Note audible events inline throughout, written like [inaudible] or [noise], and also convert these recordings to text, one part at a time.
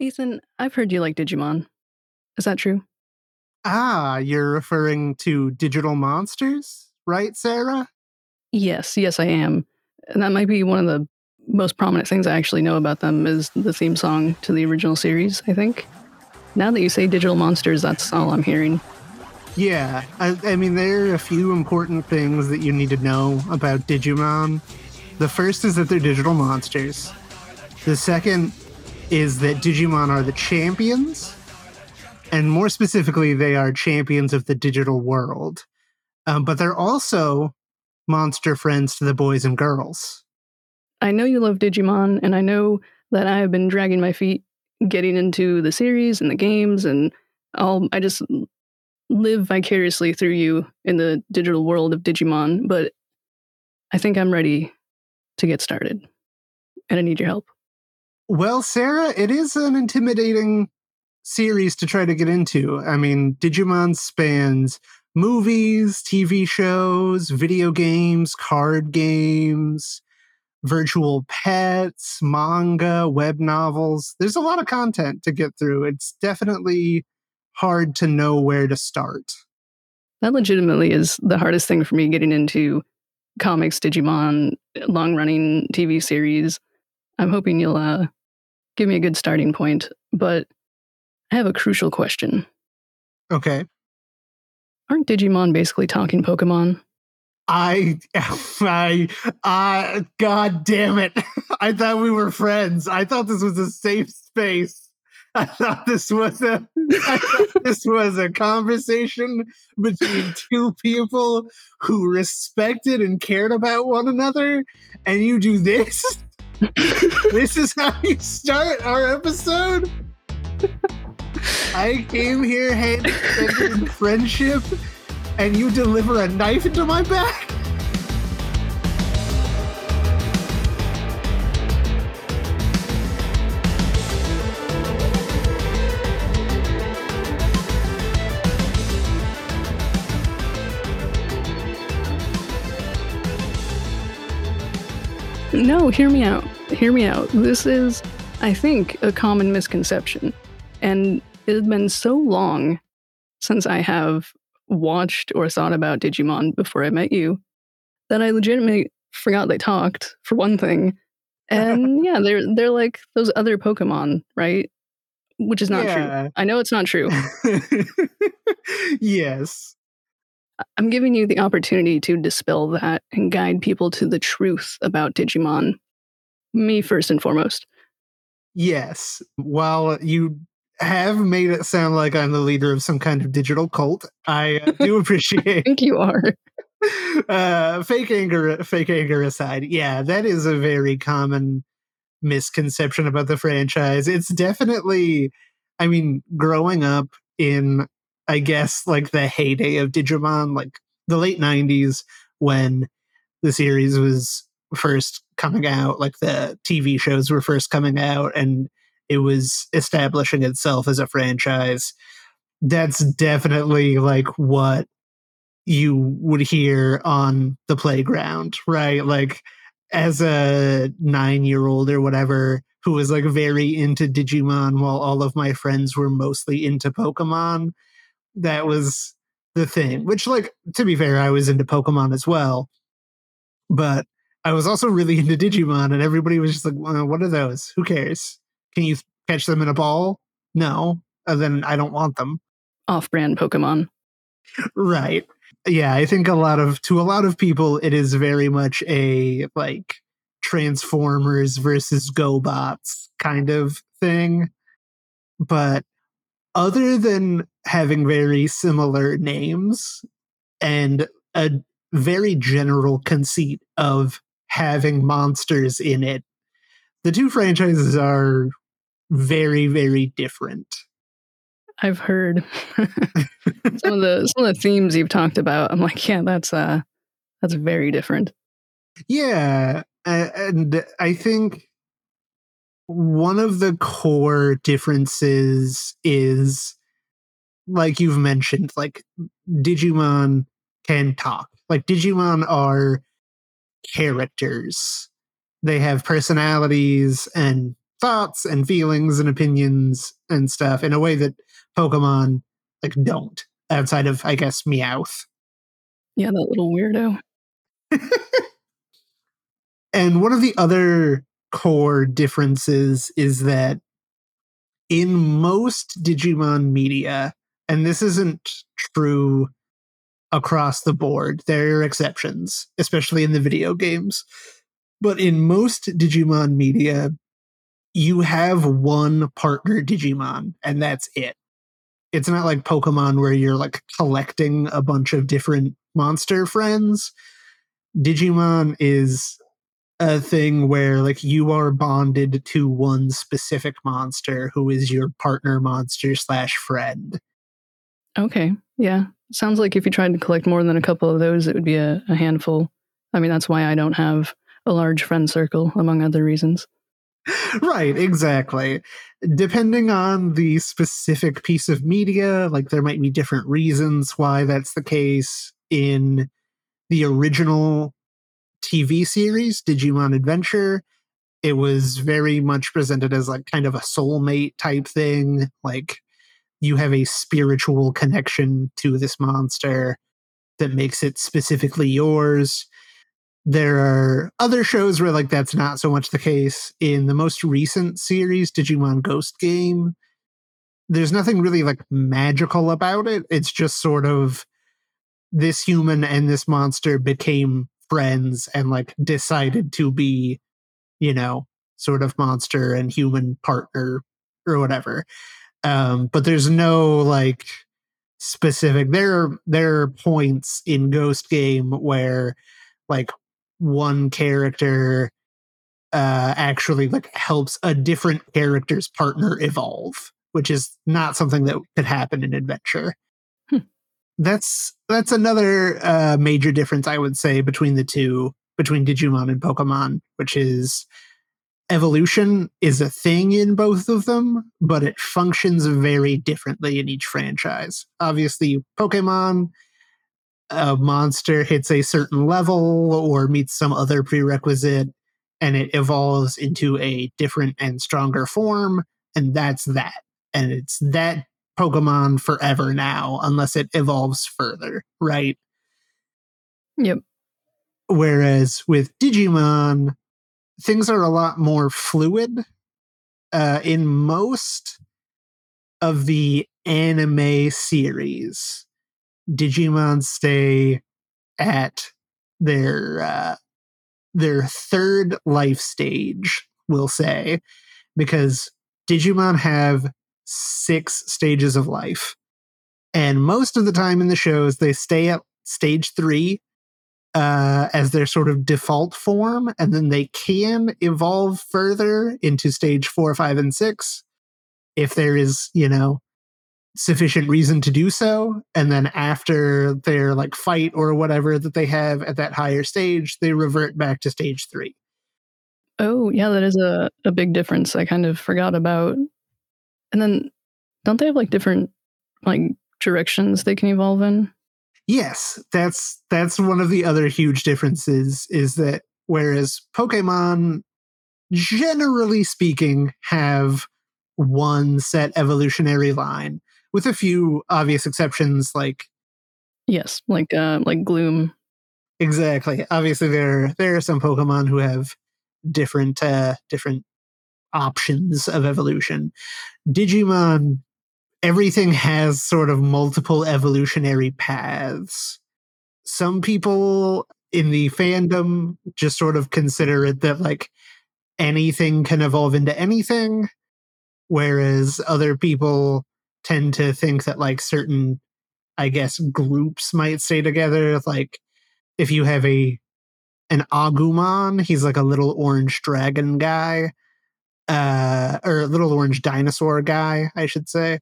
Ethan, I've heard you like Digimon. Is that true? Ah, you're referring to digital monsters, right, Sarah? Yes, yes, I am. And that might be one of the most prominent things I actually know about them is the theme song to the original series, I think. Now that you say digital monsters, that's all I'm hearing. Yeah, I, I mean, there are a few important things that you need to know about Digimon. The first is that they're digital monsters. The second is that Digimon are the champions, and more specifically, they are champions of the digital world. Um, but they're also monster friends to the boys and girls. I know you love Digimon, and I know that I have been dragging my feet getting into the series and the games, and I'll, I just live vicariously through you in the digital world of Digimon. But I think I'm ready to get started, and I need your help. Well, Sarah, it is an intimidating series to try to get into. I mean, Digimon spans movies, TV shows, video games, card games, virtual pets, manga, web novels. There's a lot of content to get through. It's definitely hard to know where to start. That legitimately is the hardest thing for me getting into comics, Digimon, long running TV series. I'm hoping you'll uh, give me a good starting point, but I have a crucial question. Okay. Aren't Digimon basically talking Pokemon? I, [laughs] I, I, God damn it. [laughs] I thought we were friends. I thought this was a safe space. [laughs] I thought this was a, I thought this was a conversation between two people who respected and cared about one another. And you do this? [laughs] this is how you start our episode? I came here hand in friendship, and you deliver a knife into my back? No, hear me out. Hear me out. This is, I think, a common misconception. And it has been so long since I have watched or thought about Digimon before I met you that I legitimately forgot they talked, for one thing. And [laughs] yeah, they're they're like those other Pokemon, right? Which is not Yeah. true. I know it's not true. [laughs] yes. I'm giving you the opportunity to dispel that and guide people to the truth about Digimon. Me first and foremost. Yes. While you have made it sound like I'm the leader of some kind of digital cult, I uh, do I [laughs] appreciate think you are. [laughs] uh fake anger fake anger aside. Yeah, that is a very common misconception about the franchise. It's definitely I mean, growing up in I guess like the heyday of Digimon, like the late 90s when the series was first coming out, like the TV shows were first coming out and it was establishing itself as a franchise. That's definitely like what you would hear on the playground, right? Like as a nine year old or whatever who was like very into Digimon while all of my friends were mostly into Pokemon. That was the thing, which, like, to be fair, I was into Pokemon as well. But I was also really [laughs] into Digimon, and everybody was just like, well, what are those? Who cares? Can you catch them in a ball? No. Uh, then I don't want them. Off brand Pokemon. Right. Yeah, I think a lot of to a lot of people it is very much a like Transformers versus GoBots kind of thing. But other than having very similar names and a very general conceit of having monsters in it, the two franchises are very, very different. I've heard [laughs] some of the some of the themes you've talked about. I'm like, yeah, that's uh that's very different. Yeah, and I think one of the core differences is like you've mentioned like Digimon can talk. Like Digimon are characters. They have personalities and thoughts and feelings and opinions and stuff in a way that Pokemon like don't outside of I guess Meowth. Yeah, that little weirdo. [laughs] and one of the other core differences is that in most Digimon media, and this isn't true across the board, there are exceptions, especially in the video games. But in most Digimon media, you have one partner Digimon, and that's it. It's not like Pokemon where you're like collecting a bunch of different monster friends. Digimon is a thing where like you are bonded to one specific monster who is your partner monster slash friend. Okay. Yeah. Sounds like if you tried to collect more than a couple of those, it would be a, a handful. I mean, that's why I don't have a large friend circle, among other reasons. right, exactly. Depending on the specific piece of media, like there might be different reasons why that's the case. In the original TV series, Digimon Adventure, it was very much presented as like kind of a soulmate type thing. Like you have a spiritual connection to this monster that makes it specifically yours. There are other shows where like that's not so much the case. In the most recent series, Digimon Ghost Game, there's nothing really like magical about it. It's just sort of this human and this monster became friends and like decided to be, you know, sort of monster and human partner or whatever. Um, but there's no like specific there there are points in Ghost Game where like one character uh actually like helps a different character's partner evolve, which is not something that could happen in adventure. Hmm. That's that's another uh major difference I would say between the two between Digimon and Pokemon, which is evolution is a thing in both of them, but it functions very differently in each franchise. Obviously, Pokemon, a monster hits a certain level or meets some other prerequisite, and it evolves into a different and stronger form, and that's that. And it's that Pokemon forever now, unless it evolves further, right? Yep. Whereas with Digimon, things are a lot more fluid. Uh, in most of the anime series, Digimon stay at their uh, their third life stage, we'll say, because Digimon have six stages of life. And most of the time in the shows, they stay at stage three uh, as their sort of default form, and then they can evolve further into stage four, five, and six if there is, you know, sufficient reason to do so. And then after their like fight or whatever that they have at that higher stage, they revert back to stage three. Oh, yeah, that is a, a big difference. I kind of forgot about. And then don't they have like different like directions they can evolve in? Yes, that's that's one of the other huge differences is that whereas Pokemon generally speaking have one set evolutionary line with a few obvious exceptions like yes, like uh like Gloom. Exactly. Obviously there there are some Pokemon who have different uh different options of evolution. Digimon everything has sort of multiple evolutionary paths. Some people in the fandom just sort of consider it that like anything can evolve into anything, whereas other people tend to think that like certain, I guess, groups might stay together. Like if you have a an Agumon, he's like a little orange dragon guy, uh, or a little orange dinosaur guy, I should say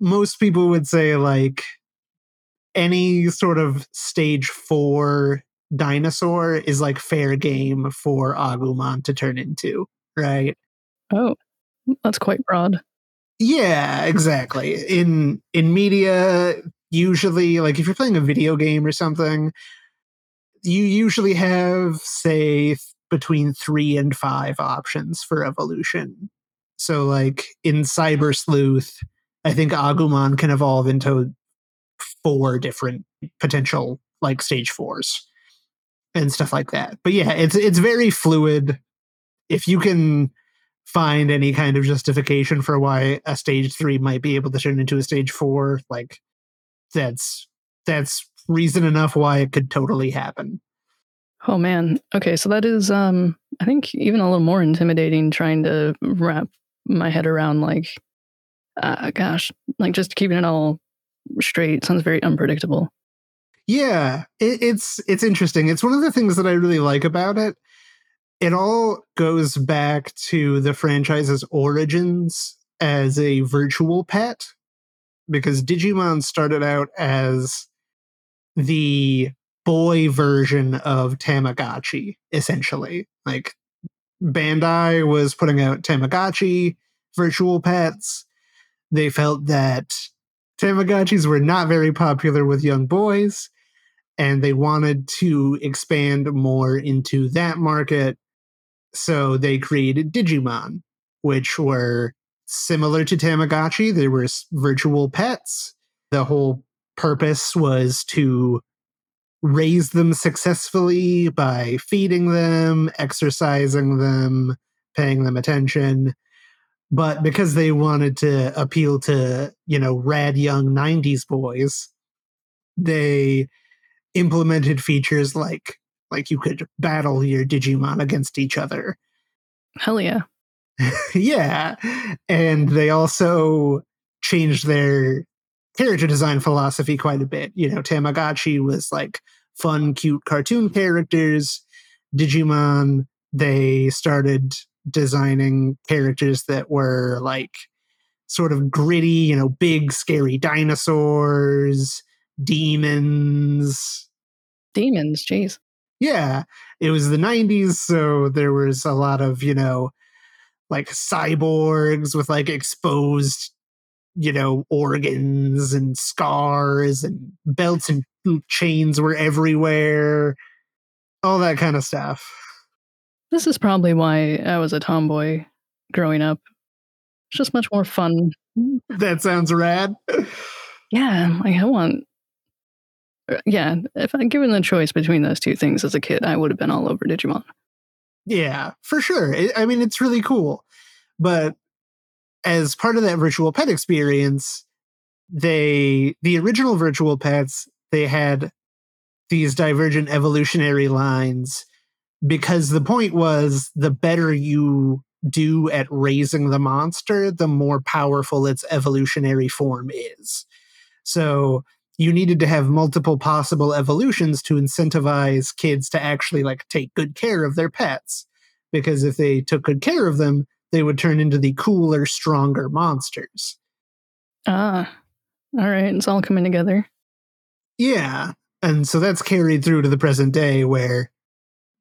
most people would say like any sort of stage four dinosaur is like fair game for Agumon to turn into, right? Oh, that's quite broad. Yeah, exactly. In in media, usually like if you're playing a video game or something, you usually have say between three and five options for evolution. So, like in Cyber Sleuth, I think Agumon can evolve into four different potential like stage fours and stuff like that. But yeah, it's it's very fluid. If you can find any kind of justification for why a stage three might be able to turn into a stage four, like that's that's reason enough why it could totally happen. Oh man. Okay, so that is um I think even a little more intimidating trying to wrap my head around like uh gosh, like just keeping it all straight sounds very unpredictable. Yeah, it, it's it's interesting. It's one of the things that I really like about it. It all goes back to the franchise's origins as a virtual pet because Digimon started out as the boy version of Tamagotchi, essentially. Like Bandai was putting out Tamagotchi virtual pets. They felt that Tamagotchis were not very popular with young boys, and they wanted to expand more into that market. So they created Digimon, which were similar to Tamagotchi. They were virtual pets. The whole purpose was to raise them successfully by feeding them, exercising them, paying them attention. But because they wanted to appeal to, you know, rad young 90s boys, they implemented features like like you could battle your Digimon against each other. Hell yeah. [laughs] yeah. And they also changed their character design philosophy quite a bit. You know, Tamagotchi was like fun, cute cartoon characters. Digimon, they started designing characters that were like sort of gritty, you know, big, scary dinosaurs, demons. Demons, jeez. Yeah. It was the 90s, so there was a lot of, you know, like cyborgs with like exposed you know organs and scars and belts and chains were everywhere all that kind of stuff this is probably why i was a tomboy growing up it's just much more fun that sounds rad yeah like i want uh, yeah if I'd given the choice between those two things as a kid i would have been all over digimon yeah, for sure. I mean, it's really cool. But as part of that virtual pet experience, they, the original virtual pets, they had these divergent evolutionary lines because the point was the better you do at raising the monster, the more powerful its evolutionary form is. So you needed to have multiple possible evolutions to incentivize kids to actually like take good care of their pets because if they took good care of them they would turn into the cooler stronger monsters ah all right it's all coming together yeah and so that's carried through to the present day where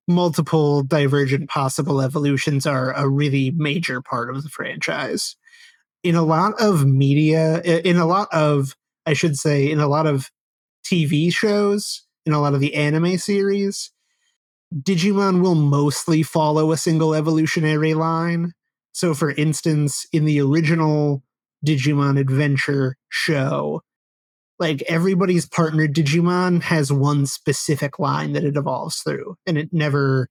multiple divergent possible evolutions are a really major part of the franchise in a lot of media in a lot of I should say, in a lot of TV shows, in a lot of the anime series, Digimon will mostly follow a single evolutionary line. So, for instance, in the original Digimon Adventure show, like everybody's partner Digimon has one specific line that it evolves through, and it never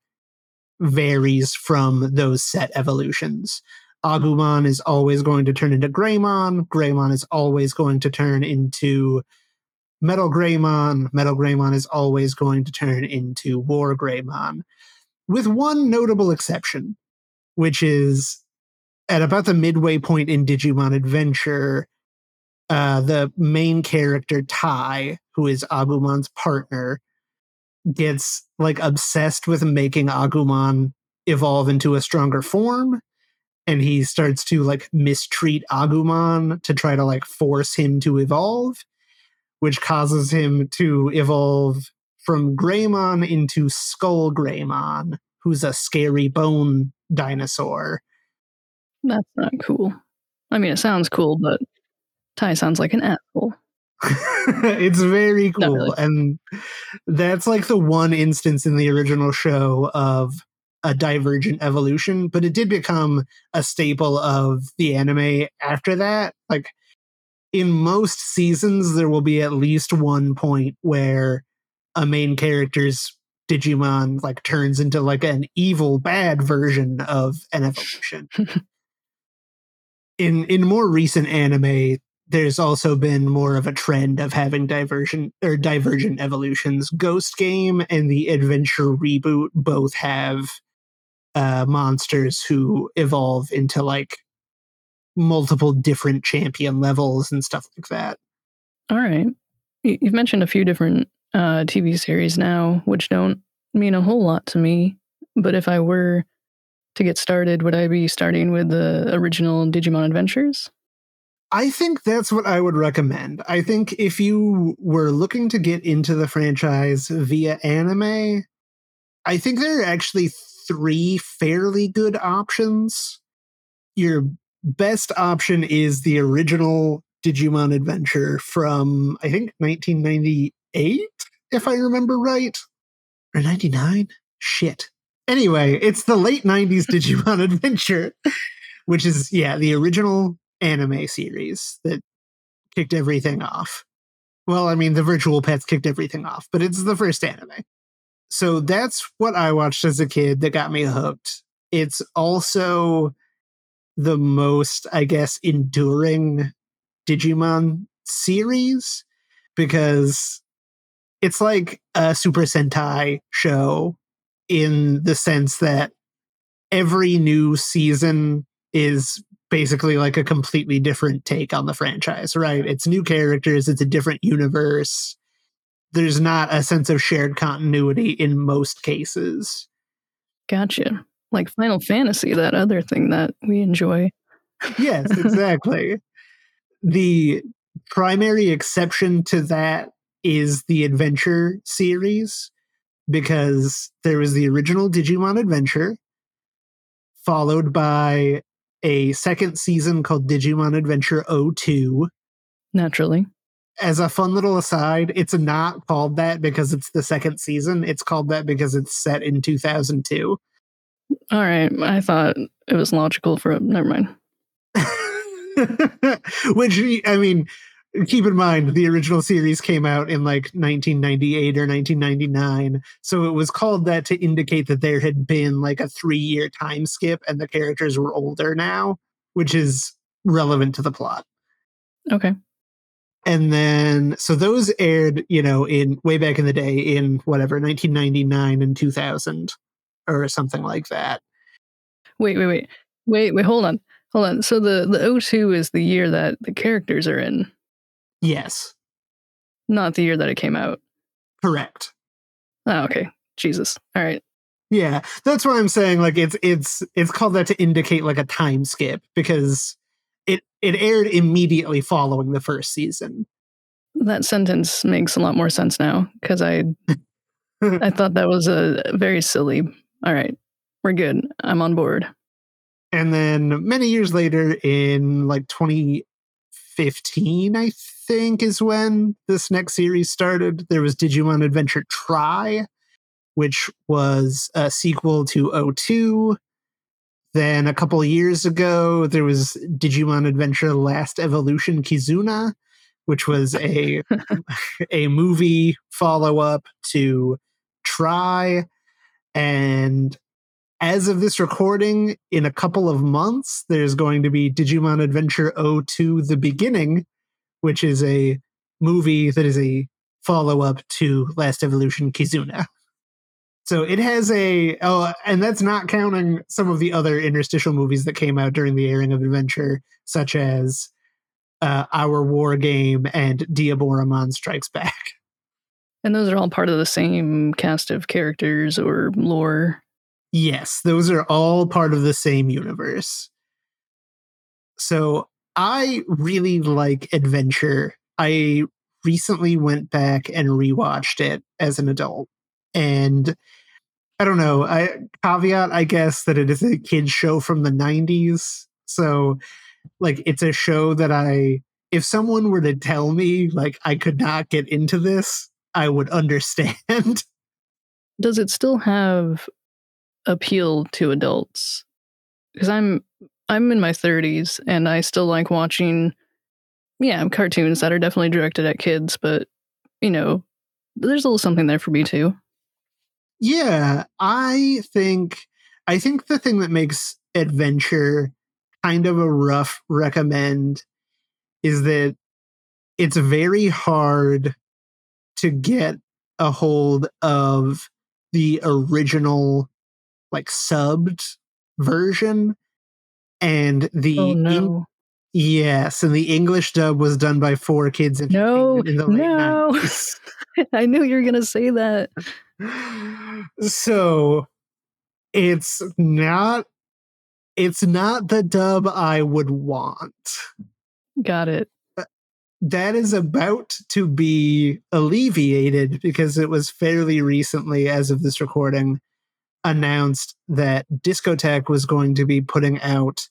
varies from those set evolutions. Agumon is always going to turn into Greymon. Greymon is always going to turn into Metal Greymon. Metal Greymon is always going to turn into War Greymon, with one notable exception, which is at about the midway point in Digimon Adventure, uh, the main character, Tai, who is Agumon's partner, gets like obsessed with making Agumon evolve into a stronger form and he starts to like mistreat Agumon to try to like force him to evolve, which causes him to evolve from Greymon into Skull Greymon, who's a scary bone dinosaur. That's not cool. I mean, it sounds cool, but Tai sounds like an asshole. [laughs] it's very cool. Really. And that's like the one instance in the original show of a divergent evolution, but it did become a staple of the anime after that. Like in most seasons, there will be at least one point where a main character's Digimon like turns into like an evil bad version of an evolution. [laughs] in in more recent anime, there's also been more of a trend of having diversion or divergent evolutions. Ghost Game and the Adventure reboot both have uh, monsters who evolve into like multiple different champion levels and stuff like that. All right. You've mentioned a few different uh, TV series now, which don't mean a whole lot to me. But if I were to get started, would I be starting with the original Digimon Adventures? I think that's what I would recommend. I think if you were looking to get into the franchise via anime, I think there are actually three fairly good options. Your best option is the original Digimon Adventure from, I think, 1998, if I remember right. Or 99? Shit. Anyway, it's the late 90s Digimon [laughs] Adventure, which is, yeah, the original anime series that kicked everything off. Well, I mean, the virtual pets kicked everything off, but it's the first anime. So that's what I watched as a kid that got me hooked. It's also the most, I guess, enduring Digimon series because it's like a Super Sentai show in the sense that every new season is basically like a completely different take on the franchise, right? It's new characters, it's a different universe. There's not a sense of shared continuity in most cases. Gotcha. Like Final Fantasy, that other thing that we enjoy. yes, [laughs] exactly. the primary exception to that is the Adventure series because there was the original Digimon Adventure, followed by a second season called Digimon Adventure 02. Naturally. As a fun little aside, it's not called that because it's the second season. It's called that because it's set in 2002. All right. I thought it was logical for. Never mind. [laughs] Which, I mean, keep in mind the original series came out in like 1998 or 1999 so it was called that to indicate that there had been like a three year time skip and the characters were older now which is relevant to the plot. Okay. And then so those aired you know in way back in the day in whatever 1999 and 2000 or something like that. Wait wait wait. Wait wait hold on hold on. So the the 02 is the year that the characters are in Yes. Not the year that it came out. Correct. Oh, okay. Jesus. All right. Yeah, that's what I'm saying. Like it's it's it's called that to indicate like a time skip because it it aired immediately following the first season. That sentence makes a lot more sense now because I [laughs] I thought that was a very silly. All right, we're good. I'm on board. And then many years later, in like 2015, I think is when this next series started. There was Digimon Adventure tri, which was a sequel to 02. Then a couple years ago, there was Digimon Adventure Last Evolution Kizuna, which was a [laughs] a movie follow up to tri. And as of this recording, in a couple of months, there's going to be Digimon Adventure 02 The Beginning, which is a movie that is a follow up to Last Evolution Kizuna. So it has a oh, and that's not counting some of the other interstitial movies that came out during the airing of Adventure, such as uh, Our War Game and Diaboromon Strikes Back. And those are all part of the same cast of characters or lore. Yes, those are all part of the same universe. So I really like adventure. I recently went back and rewatched it as an adult. And I don't know, I caveat I guess that it is a kids show from the 90s. So like it's a show that I if someone were to tell me like I could not get into this, I would understand. [laughs] Does it still have appeal to adults because I'm I'm in my 30s and I still like watching yeah, cartoons that are definitely directed at kids, but you know, there's a little something there for me too. Yeah, I think I think the thing that makes adventure kind of a rough recommend is that it's very hard to get a hold of the original like subbed version and oh, the oh, no. yes and the english dub was done by 4Kids no in the no. [laughs] I knew you were gonna say that. So it's not it's not the dub i would want. Got it. Uh, that is about to be alleviated because it was fairly recently, as of this recording, announced that Discotek was going to be putting out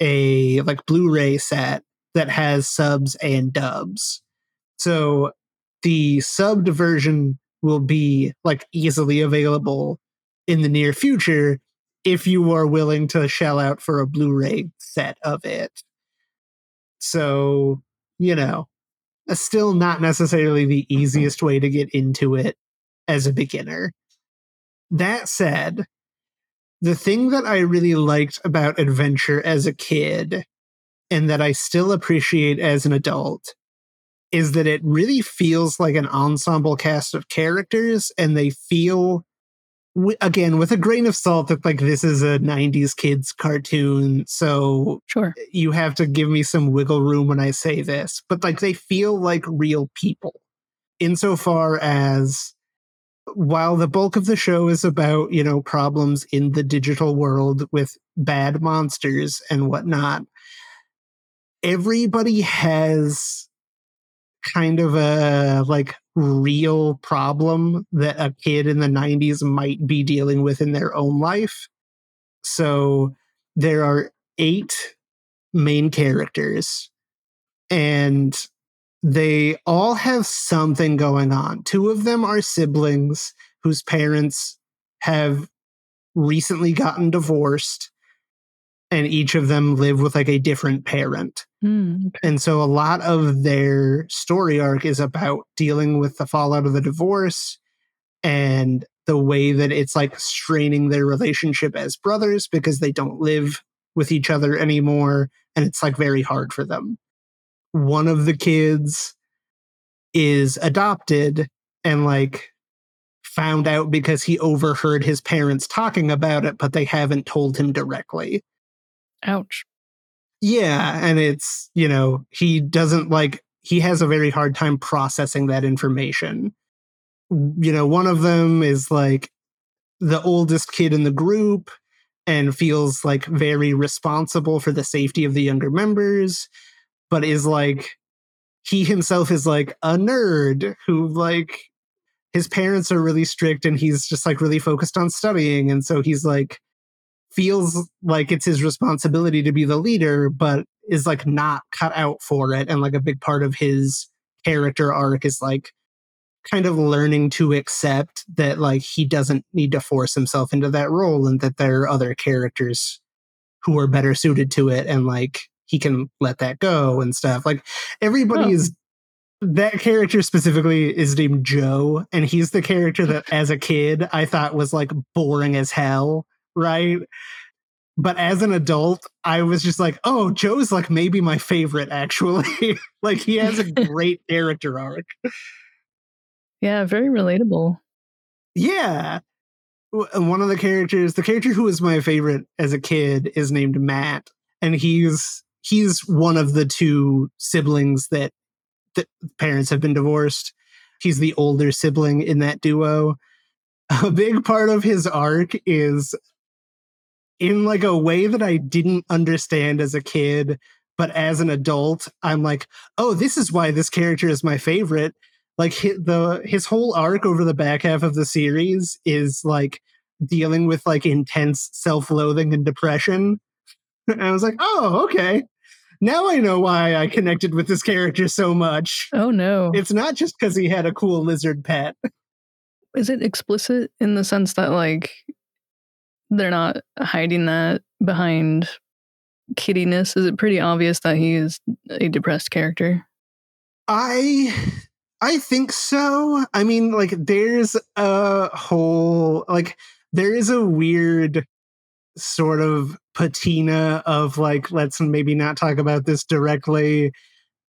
a like Blu-ray set that has subs and dubs. So the subbed version will be like easily available in the near future if you are willing to shell out for a Blu-ray set of it. So you know, still not necessarily the easiest way to get into it as a beginner. That said, the thing that I really liked about adventure as a kid and that I still appreciate as an adult is that it really feels like an ensemble cast of characters and they feel again with a grain of salt that like this is a 90s kids cartoon so sure. you have to give me some wiggle room when i say this but like they feel like real people insofar as while the bulk of the show is about you know problems in the digital world with bad monsters and whatnot everybody has kind of a like real problem that a kid in the 90s might be dealing with in their own life. So there are eight main characters and they all have something going on. Two of them are siblings whose parents have recently gotten divorced and each of them live with like a different parent. Mm, okay. And so a lot of their story arc is about dealing with the fallout of the divorce and the way that it's like straining their relationship as brothers because they don't live with each other anymore and it's like very hard for them. One of the kids is adopted and like found out because he overheard his parents talking about it but they haven't told him directly. Ouch. Yeah, and it's, you know, he doesn't like he has a very hard time processing that information. You know, one of them is like the oldest kid in the group and feels like very responsible for the safety of the younger members, but is like he himself is like a nerd who like his parents are really strict and he's just like really focused on studying and so he's like feels like it's his responsibility to be the leader, but is like not cut out for it. And like a big part of his character arc is like kind of learning to accept that like he doesn't need to force himself into that role and that there are other characters who are better suited to it and like he can let that go and stuff. Like everybody oh. is that character specifically is named Joe, and he's the character that [laughs] as a kid I thought was like boring as hell right? But as an adult, I was just like, oh, Joe's like maybe my favorite, actually. [laughs] like he has a [laughs] great character arc. Yeah, very relatable. Yeah. One of the characters, the character who was my favorite as a kid is named Matt. And he's he's one of the two siblings that the parents have been divorced. He's the older sibling in that duo. [laughs] A big part of his arc is in like a way that I didn't understand as a kid, but as an adult, I'm like, oh, this is why this character is my favorite. Like the his whole arc over the back half of the series is like dealing with like intense self-loathing and depression. [laughs] And I was like, oh, okay. Now I know why I connected with this character so much. Oh no. It's not just because he had a cool lizard pet. Is it explicit in the sense that like they're not hiding that behind kiddiness? Is it pretty obvious that he is a depressed character? I I think so. I mean, like there's a whole like there is a weird sort of patina of like let's maybe not talk about this directly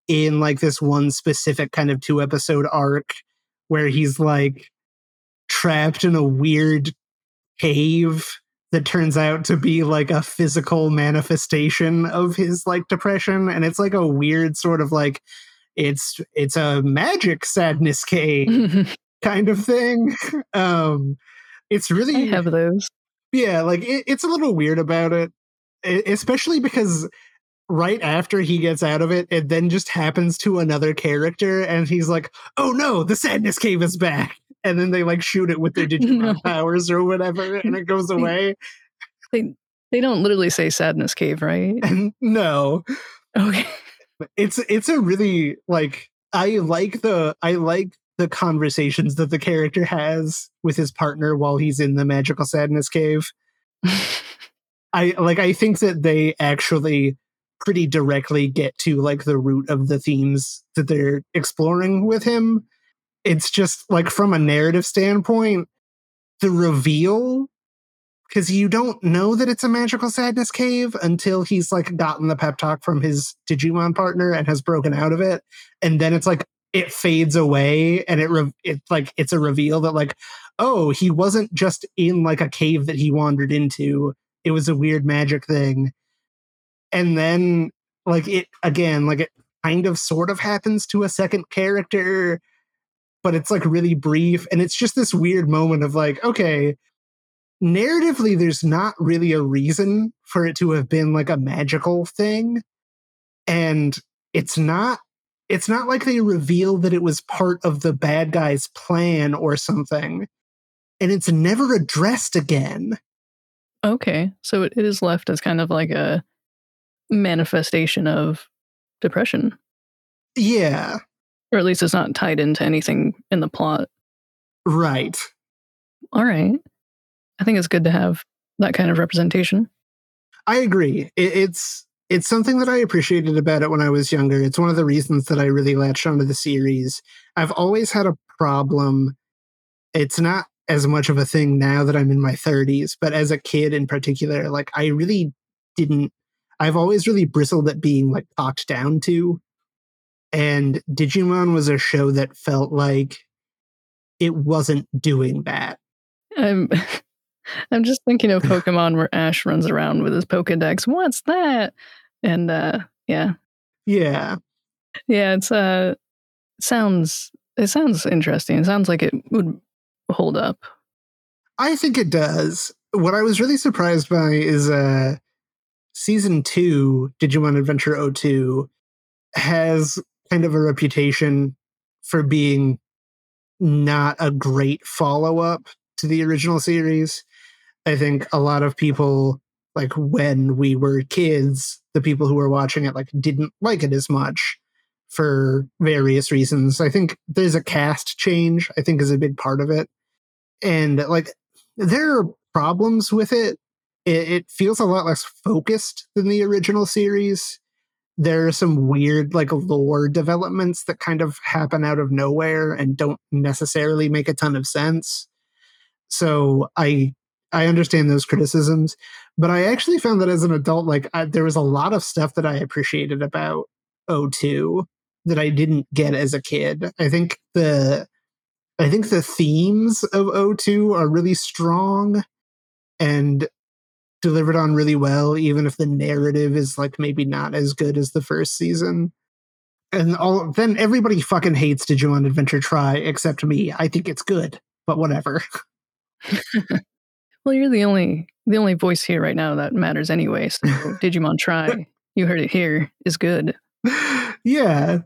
in like this one specific kind of two episode arc where he's like trapped in a weird cave that turns out to be like a physical manifestation of his like depression. And it's like a weird sort of like it's it's a magic sadness cave [laughs] kind of thing. Um it's really I have those. yeah like it, it's a little weird about it especially because right after he gets out of it it then just happens to another character and he's like oh no the sadness cave is back and then they like shoot it with their [laughs] digimon No. powers or whatever [laughs] and it goes away They they don't literally say sadness cave, right? and [laughs] no Okay. it's it's a really like i like the i like the conversations that the character has with his partner while he's in the magical sadness cave I like I think that they actually pretty directly get to like the root of the themes that they're exploring with him. It's just like from a narrative standpoint, the reveal because you don't know that it's a magical sadness cave until he's like gotten the pep talk from his Digimon partner and has broken out of it, and then it's like it fades away and it re- it like it's a reveal that like oh he wasn't just in like a cave that he wandered into it was a weird magic thing. And then like it again like it kind of sort of happens to a second character but it's like really brief and it's just this weird moment of like okay narratively there's not really a reason for it to have been like a magical thing and it's not it's not like they reveal that it was part of the bad guy's plan or something and it's never addressed again Okay. So it, it is left as kind of like a manifestation of depression. yeah Or at least it's not tied into anything in the plot. right All right. I think it's good to have that kind of representation. I agree. It, it's it's something that I appreciated about it when I was younger. It's one of the reasons that I really latched onto the series. I've always had a problem. It's not as much of a thing now that I'm in my 30s, but as a kid in particular, like I really didn't. I've always really bristled at being like talked down to, and Digimon was a show that felt like it wasn't doing that. I'm [laughs] I'm just thinking of [laughs] Pokemon where Ash runs around with his Pokedex. What's that? And uh yeah. Yeah, Yeah, it's uh sounds it sounds interesting. It sounds like it would hold up. I think it does. What I was really surprised by is uh season 2 Digimon Adventure 02 has kind of a reputation for being not a great follow-up to the original series. I think a lot of people like when we were kids, the people who were watching it like didn't like it as much for various reasons. I think there's a cast change, I think is a big part of it. And like there are problems with it. It, it feels a lot less focused than the original series. There are some weird like lore developments that kind of happen out of nowhere and don't necessarily make a ton of sense. So I I understand those criticisms, but I actually found that as an adult, like I, there was a lot of stuff that I appreciated about 02 that I didn't get as a kid. I think the I think the themes of 02 are really strong and delivered on really well, even if the narrative is like maybe not as good as the first season. And all then everybody fucking hates Digimon Adventure tri except me. I think it's good, but whatever. [laughs] [laughs] Well, you're the only the only voice here right now that matters anyway. So [laughs] Digimon tri, you heard it here, is good. yeah.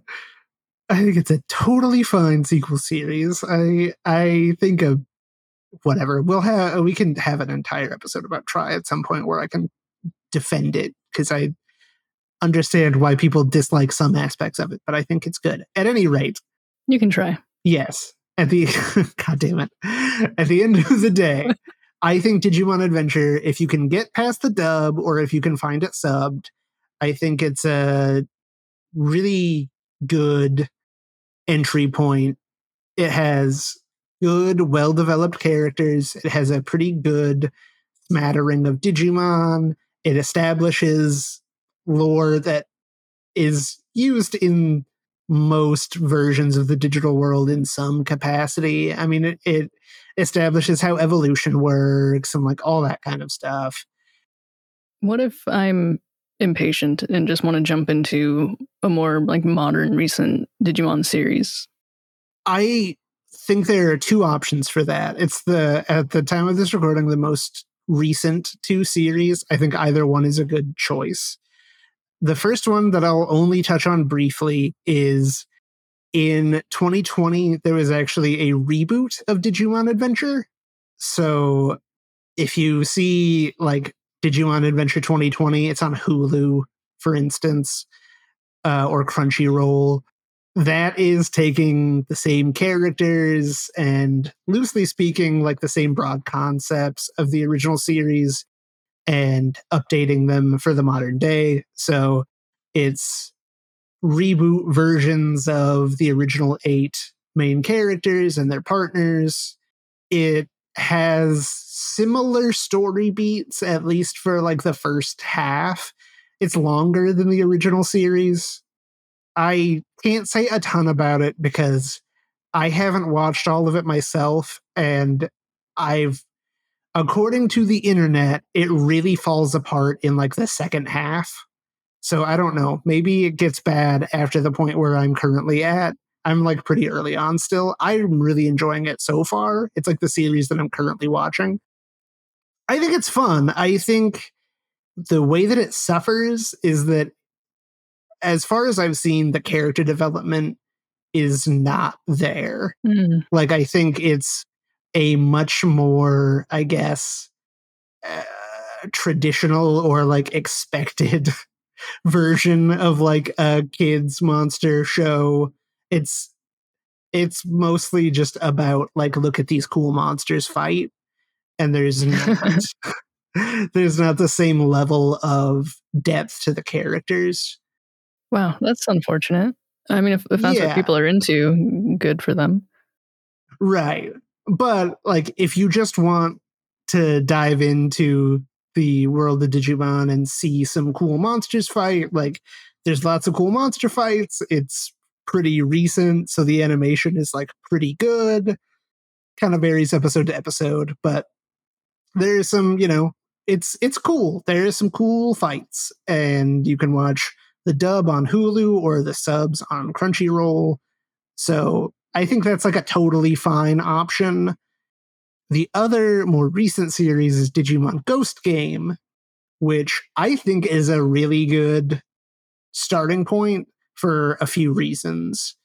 I think it's a totally fine sequel series. I I think a whatever. We'll have we can have an entire episode about tri at some point where I can defend it because I understand why people dislike some aspects of it, but I think it's good. At any rate, You can try. yes. At the [laughs] god damn it. At the end of the day, [laughs] I think Digimon Adventure, if you can get past the dub or if you can find it subbed, I think it's a really good entry point. It has good, well developed characters. It has a pretty good smattering of Digimon. It establishes lore that is used in most versions of the digital world in some capacity. I mean, it, it establishes how evolution works and like all that kind of stuff. What if I'm impatient and just want to jump into a more like modern recent Digimon series? I think there are two options for that. It's the at the time of this recording the most recent two series. I think either one is a good choice. The first one that I'll only touch on briefly is in 2020 there was actually a reboot of Digimon Adventure. So if you see like Digimon Adventure 2020. It's on Hulu, for instance, uh, or Crunchyroll. That is taking the same characters and loosely speaking, like the same broad concepts of the original series and updating them for the modern day. So it's reboot versions of the original eight main characters and their partners. It has similar story beats, at least for like the first half. It's longer than the original series. I can't say a ton about it because I haven't watched all of it myself. And I've, according to the internet, it really falls apart in like the second half. So I don't know. Maybe it gets bad after the point where I'm currently at. I'm like pretty early on still. I'm really enjoying it so far. It's like the series that I'm currently watching. I think it's fun. I think the way that it suffers is that as far as I've seen, the character development is not there. Mm. Like, I think it's a much more, I guess, uh, traditional or like expected [laughs] version of like a kids monster show it's it's mostly just about like look at these cool monsters fight and there's not [laughs] [laughs] there's not the same level of depth to the characters. Wow that's unfortunate. I mean if, if that's yeah. what people are into mm, good for them. Right but like if you just want to dive into the world of digimon and see some cool monsters fight like there's lots of cool monster fights it's pretty recent, so the animation is like pretty good. Kind of varies episode to episode, but there's some, you know, it's it's cool. There's some cool fights, and you can watch the dub on Hulu or the subs on Crunchyroll. So I think that's like a totally fine option. The other more recent series is Digimon Ghost Game, which I think is a really good starting point for a few reasons.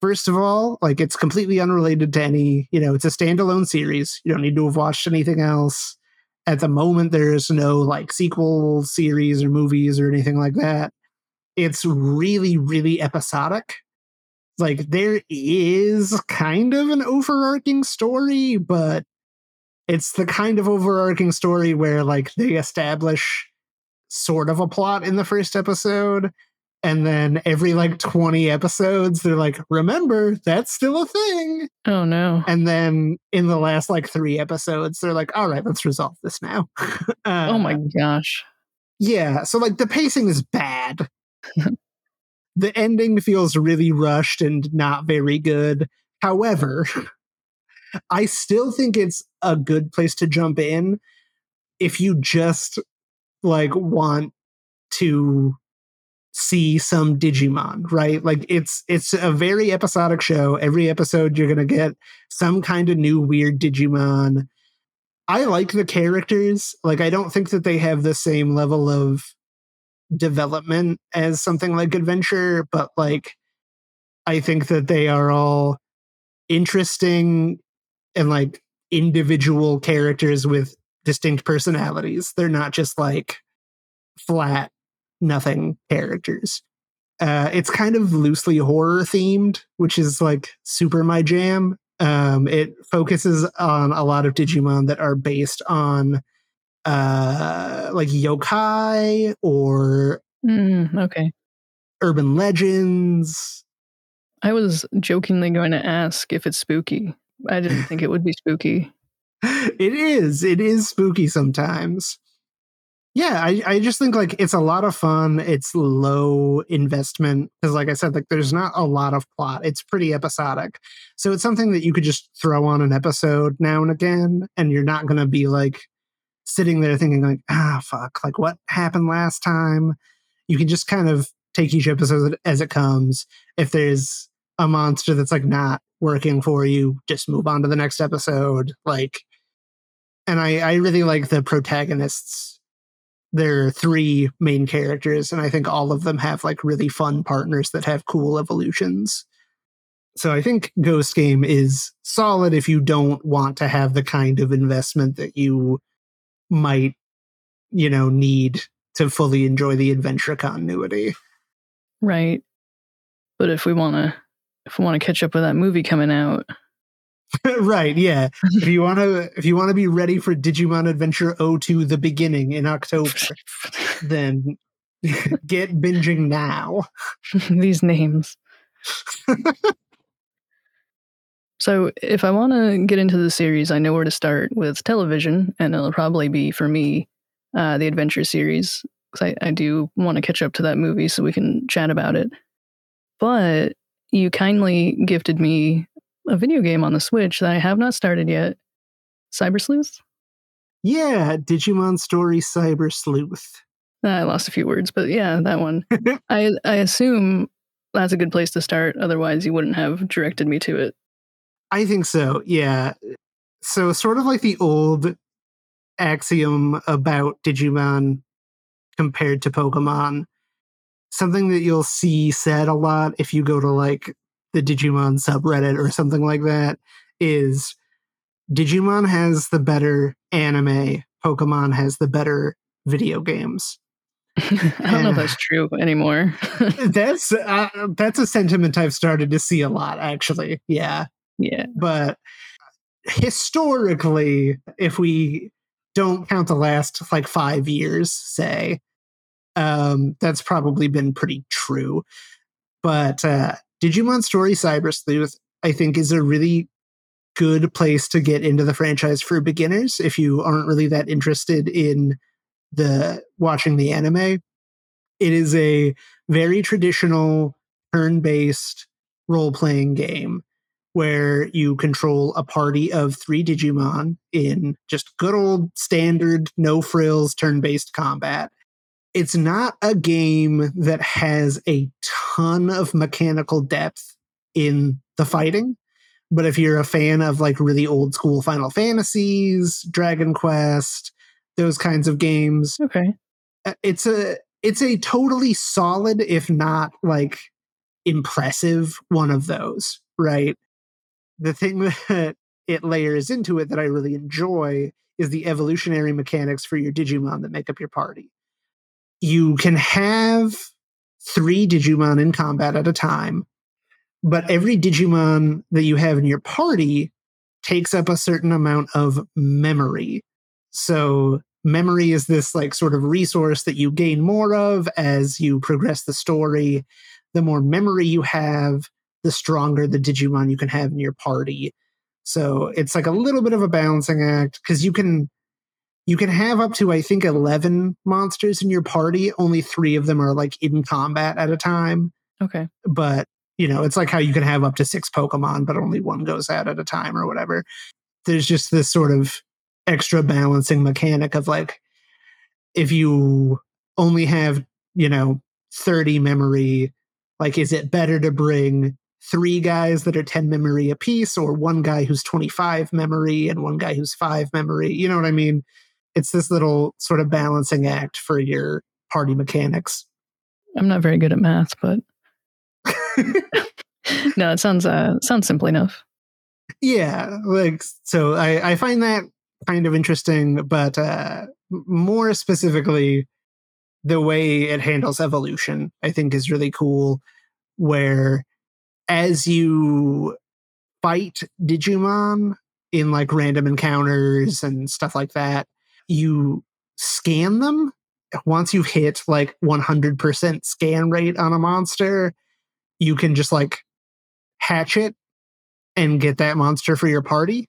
First of all, like it's completely unrelated to any, you know, it's a standalone series. You don't need to have watched anything else. At the moment, there's no like sequel series or movies or anything like that. It's really, really episodic. Like there is kind of an overarching story, but it's the kind of overarching story where like they establish sort of a plot in the first episode and then every like 20 episodes they're like remember that's still a thing. Oh no. And then in the last like three episodes they're like all right let's resolve this now. [laughs] Uh, oh my gosh. yeah so like the pacing is bad. [laughs] The ending feels really rushed and not very good. However [laughs] i still think it's a good place to jump in if you just like want to see some Digimon, right? Like it's it's a very episodic show. Every episode you're going to get some kind of new weird Digimon. I like the characters. Like I don't think that they have the same level of development as something like Adventure, but like I think that they are all interesting and like individual characters with distinct personalities. They're not just like flat nothing characters. Uh, it's kind of loosely horror themed, which is like super my jam. Um, it focuses on a lot of Digimon that are based on uh like yokai or Mm, okay. urban legends. I was jokingly going to ask if it's spooky. I didn't think it would be spooky. [laughs] It is. It is spooky sometimes. Yeah, I, I just think like it's a lot of fun. It's low investment because, like I said, like there's not a lot of plot. It's pretty episodic, so it's something that you could just throw on an episode now and again, and you're not going to be like sitting there thinking like, ah, fuck, like what happened last time. You can just kind of take each episode as it comes. If there's a monster that's like not working for you, just move on to the next episode. Like, and I I really like the protagonists there are three main characters, and I think all of them have like really fun partners that have cool evolutions. So I think Ghost Game is solid if you don't want to have the kind of investment that you might, you know, need to fully enjoy the adventure continuity. Right. But if we want to if we want to catch up with that movie coming out, [laughs] right, yeah. If you want to if you want to be ready for Digimon Adventure 02 the beginning in October, [laughs] then [laughs] get binging now. these names. so, if I want to get into the series, I know where to start with television, and it'll probably be for me uh, the adventure series because I, I do want to catch up to that movie so we can chat about it. But you kindly gifted me a video game on the Switch that I have not started yet. Cyber Sleuth? Yeah, Digimon Story Cyber Sleuth. Uh, I lost a few words, but yeah, that one. I I assume that's a good place to start. Otherwise, you wouldn't have directed me to it. I think so. Yeah. So sort of like the old axiom about Digimon compared to Pokemon, something that you'll see said a lot if you go to like the Digimon subreddit or something like that is Digimon has the better anime, Pokemon has the better video games. [laughs] I don't know if that's true anymore. [laughs] that's uh, that's a sentiment I've started to see a lot actually. Yeah. yeah. But historically, if we don't count the last like 5 years, say, um that's probably been pretty true. But uh Digimon Story Cyber Sleuth, I think, is a really good place to get into the franchise for beginners if you aren't really that interested in the watching the anime. It is a very traditional turn-based role-playing game where you control a party of three Digimon in just good old standard, no frills, turn-based combat it's not a game that has a ton of mechanical depth in the fighting. But if you're a fan of like really old school Final Fantasies, Dragon Quest, those kinds of games, Okay. uh, it's a it's a totally solid, if not like impressive, one of those, right? The thing [laughs] that it layers into it that I really enjoy is the evolutionary mechanics for your Digimon that make up your party you can have three Digimon in combat at a time, but every Digimon that you have in your party takes up a certain amount of memory. So, memory is this like sort of resource that you gain more of as you progress the story. The more memory you have, the stronger the Digimon you can have in your party. So, it's like a little bit of a balancing act because you can you can have up to i think 11 monsters in your party. Only three of them are like in combat at a time. Okay. but you know it's like how you can have up to six pokemon but only one goes out at a time or whatever. There's just this sort of extra balancing mechanic of like if you only have you know 30 memory like is it better to bring three guys that are 10 memory apiece or one guy who's 25 memory and one guy who's 5 memory? You know what i mean it's this little sort of balancing act for your party mechanics I'm not very good at math, but [laughs] [laughs] no, it sounds uh sounds simple enough. yeah like so i i find that kind of interesting but uh more specifically the way it handles evolution i think is really cool where as you fight Digimon in like random encounters and stuff like that, you scan them. Once you've hit like 100% scan rate on a monster, you can just like hatch it and get that monster for your party.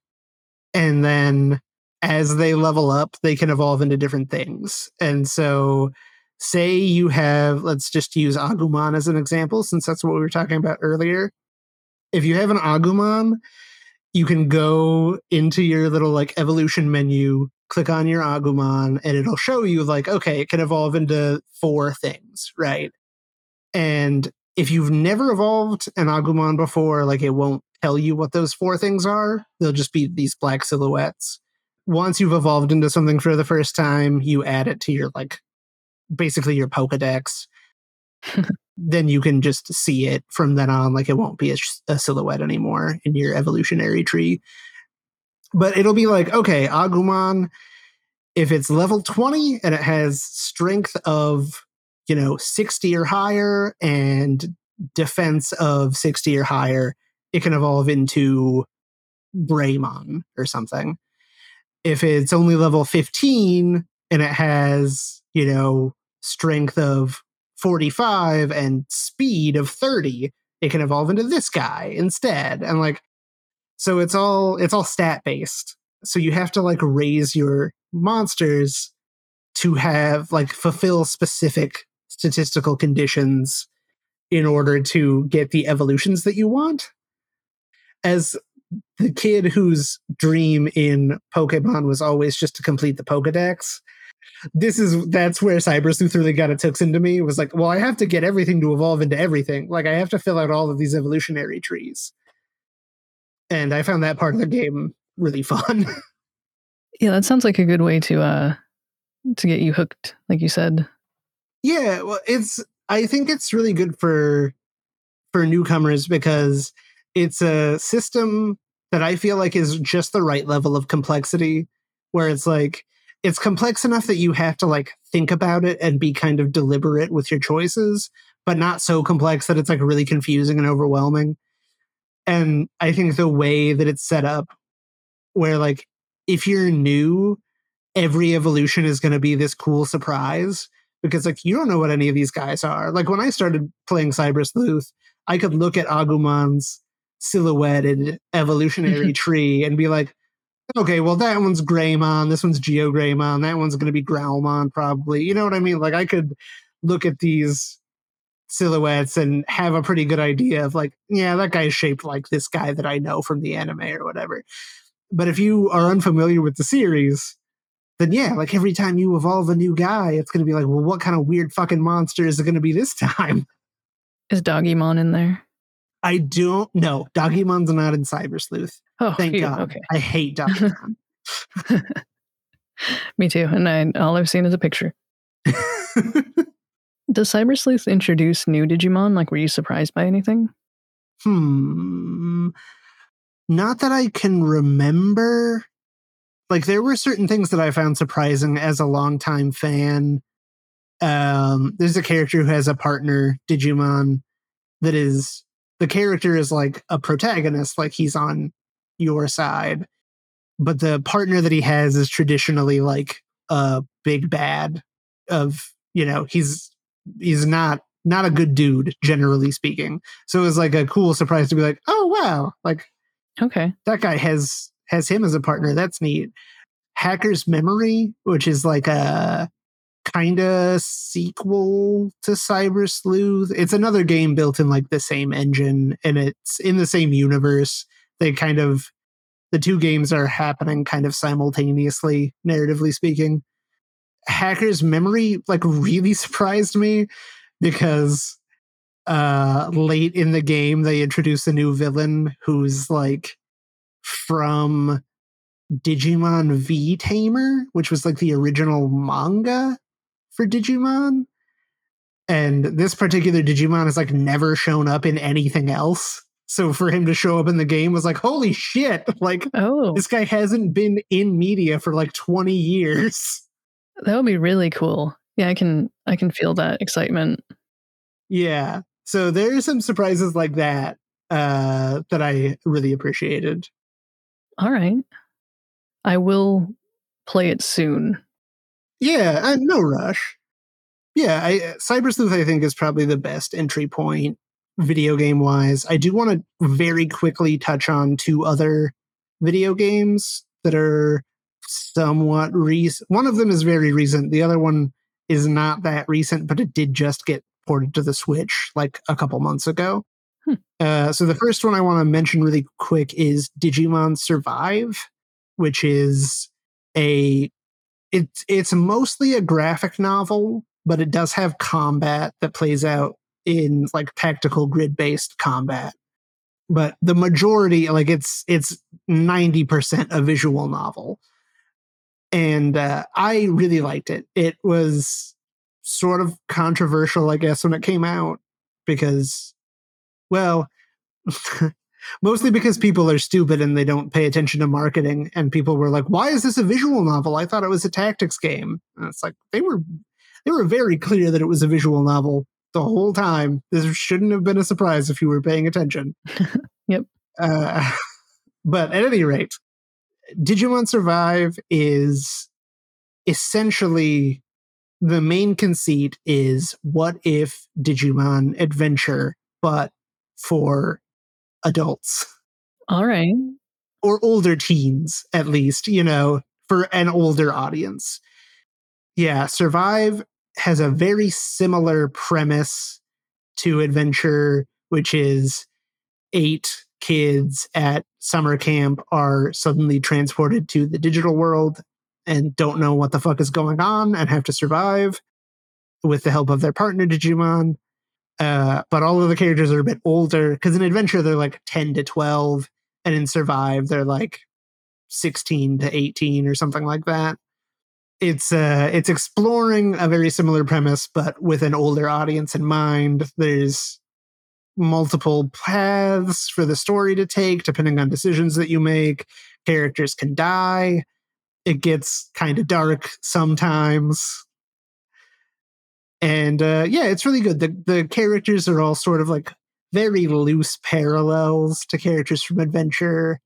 And then as they level up, they can evolve into different things. And so, say you have, let's just use Agumon as an example, since that's what we were talking about earlier. If you have an Agumon, you can go into your little like evolution menu, click on your Agumon, and it'll show you like, okay, it can evolve into four things, right? And if you've never evolved an Agumon before, like it won't tell you what those four things are. They'll just be these black silhouettes once you've evolved into something for the first time, you add it to your like basically your Pokedex. [laughs] then you can just see it from then on. Like it won't be a, a, silhouette anymore in your evolutionary tree. But it'll be like, okay, Agumon, if it's level 20 and it has strength of, you know, 60 or higher and defense of 60 or higher, it can evolve into Greymon or something if it's only level 15 and it has, you know, strength of 45 and speed of 30, it can evolve into this guy instead. And like, so it's all it's all stat based. So you have to like raise your monsters to have like fulfill specific statistical conditions in order to get the evolutions that you want. As the kid whose dream in Pokemon was always just to complete the Pokedex. This is that's where Cyber Sleuth really got its hooks into me. It was like, well, I have to get everything to evolve into everything. Like I have to fill out all of these evolutionary trees. And I found that part of the game really fun. [laughs] yeah, that sounds like a good way to uh to get you hooked, like you said. Yeah, well, it's I think it's really good for for newcomers because it's a system that I feel like is just the right level of complexity where it's like it's complex enough that you have to like think about it and be kind of deliberate with your choices, but not so complex that it's like really confusing and overwhelming. And I think the way that it's set up, where like if you're new, every evolution is going to be this cool surprise because like you don't know what any of these guys are. Like when I started playing Cyber Sleuth, I could look at Agumon's silhouetted evolutionary mm-hmm. tree and be like, okay, well that one's Greymon, this one's GeoGreymon, that one's going to be Growlmon probably. You know what I mean? Like I could look at these silhouettes and have a pretty good idea of like, yeah, that guy's shaped like this guy that I know from the anime or whatever. But if you are unfamiliar with the series, then yeah, like every time you evolve a new guy, it's going to be like, well, what kind of weird fucking monster is it going to be this [laughs] time? Is Doggymon in there? I don't know. Doggymon's not in Cyber Sleuth. Oh, thank phew, God. Okay. I hate [laughs] Doggymon. Me too. And I, all I've seen is a picture. [laughs] Does Cyber Sleuth introduce new Digimon? Like, were you surprised by anything? Hmm. Not that I can remember. Like, there were certain things that I found surprising as a longtime fan. Um, there's a character who has a partner Digimon that is the character is like a protagonist, like he's on your side, but the partner that he has is traditionally like a big bad of you know he's he's not not a good dude generally speaking so it was like a cool surprise to be like oh wow like okay that guy has has him as a partner that's neat hacker's memory which is like a kind of sequel to Cyber Sleuth. It's another game built in like the same engine and it's in the same universe. They kind of the two games are happening kind of simultaneously, narratively speaking. Hacker's Memory like really surprised me because uh late in the game they introduce a new villain who's like from Digimon V Tamer, which was like the original manga for Digimon. And this particular Digimon has like never shown up in anything else. So for him to show up in the game was like, holy shit. [laughs] Like, oh, this guy hasn't been in media for like 20 years. That would be really cool. Yeah, I can I can feel that excitement. Yeah. So there's some surprises like that. uh, that I really appreciated. All right. I will play it soon. Yeah, uh, no rush. Yeah, I, Cyber Sleuth I think is probably the best entry point video game wise. I do want to very quickly touch on two other video games that are somewhat recent. One of them is very recent. The other one is not that recent, but it did just get ported to the Switch like a couple months ago. Hmm. Uh, so the first one I want to mention really quick is Digimon Survive, which is a it's it's mostly a graphic novel, but it does have combat that plays out in like tactical grid based combat. But the majority, like it's it's ninety percent a visual novel, and uh, I really liked it. It was sort of controversial, I guess, when it came out because, well, [laughs] mostly because people are stupid and they don't pay attention to marketing. And people were like, "Why is this a visual novel? I thought it was a tactics game." And it's like they were they were very clear that it was a visual novel the whole time. This shouldn't have been a surprise if you were paying attention. [laughs] yep. Uh, [laughs] but at any rate, Digimon Survive is essentially the main conceit is what if Digimon Adventure, but for adults? All right. Or older teens, at least, you know, for an older audience. Yeah, Survive has a very similar premise to Adventure, which is eight kids at summer camp are suddenly transported to the digital world and don't know what the fuck is going on and have to survive with the help of their partner Digimon. Uh, but all of the characters are a bit older because in Adventure they're like 10 to 12, and in Survive they're like 16 to 18 or something like that. It's uh, it's exploring a very similar premise, but with an older audience in mind. There's multiple paths for the story to take depending on decisions that you make. Characters can die. It gets kind of dark sometimes. And uh, yeah, it's really good. The the characters are all sort of like very loose parallels to characters from Adventure.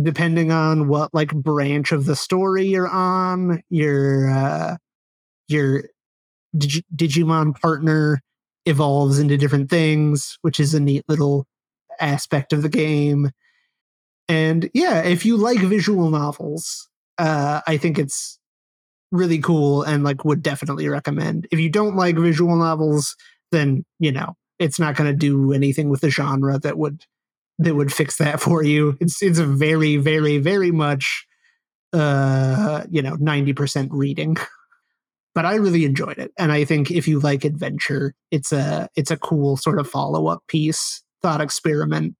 Depending on what like branch of the story you're on, your uh, your Dig- Digimon partner evolves into different things, which is a neat little aspect of the game. And yeah, if you like visual novels, uh, I think it's really cool and like would definitely recommend. If you don't like visual novels, then you know it's not going to do anything with the genre that would that would fix that [laughs] for you. It's it's a very very very much uh you know 90% reading. [laughs] but I really enjoyed it. And I think if you like adventure, it's a it's a cool sort of follow-up piece, thought experiment.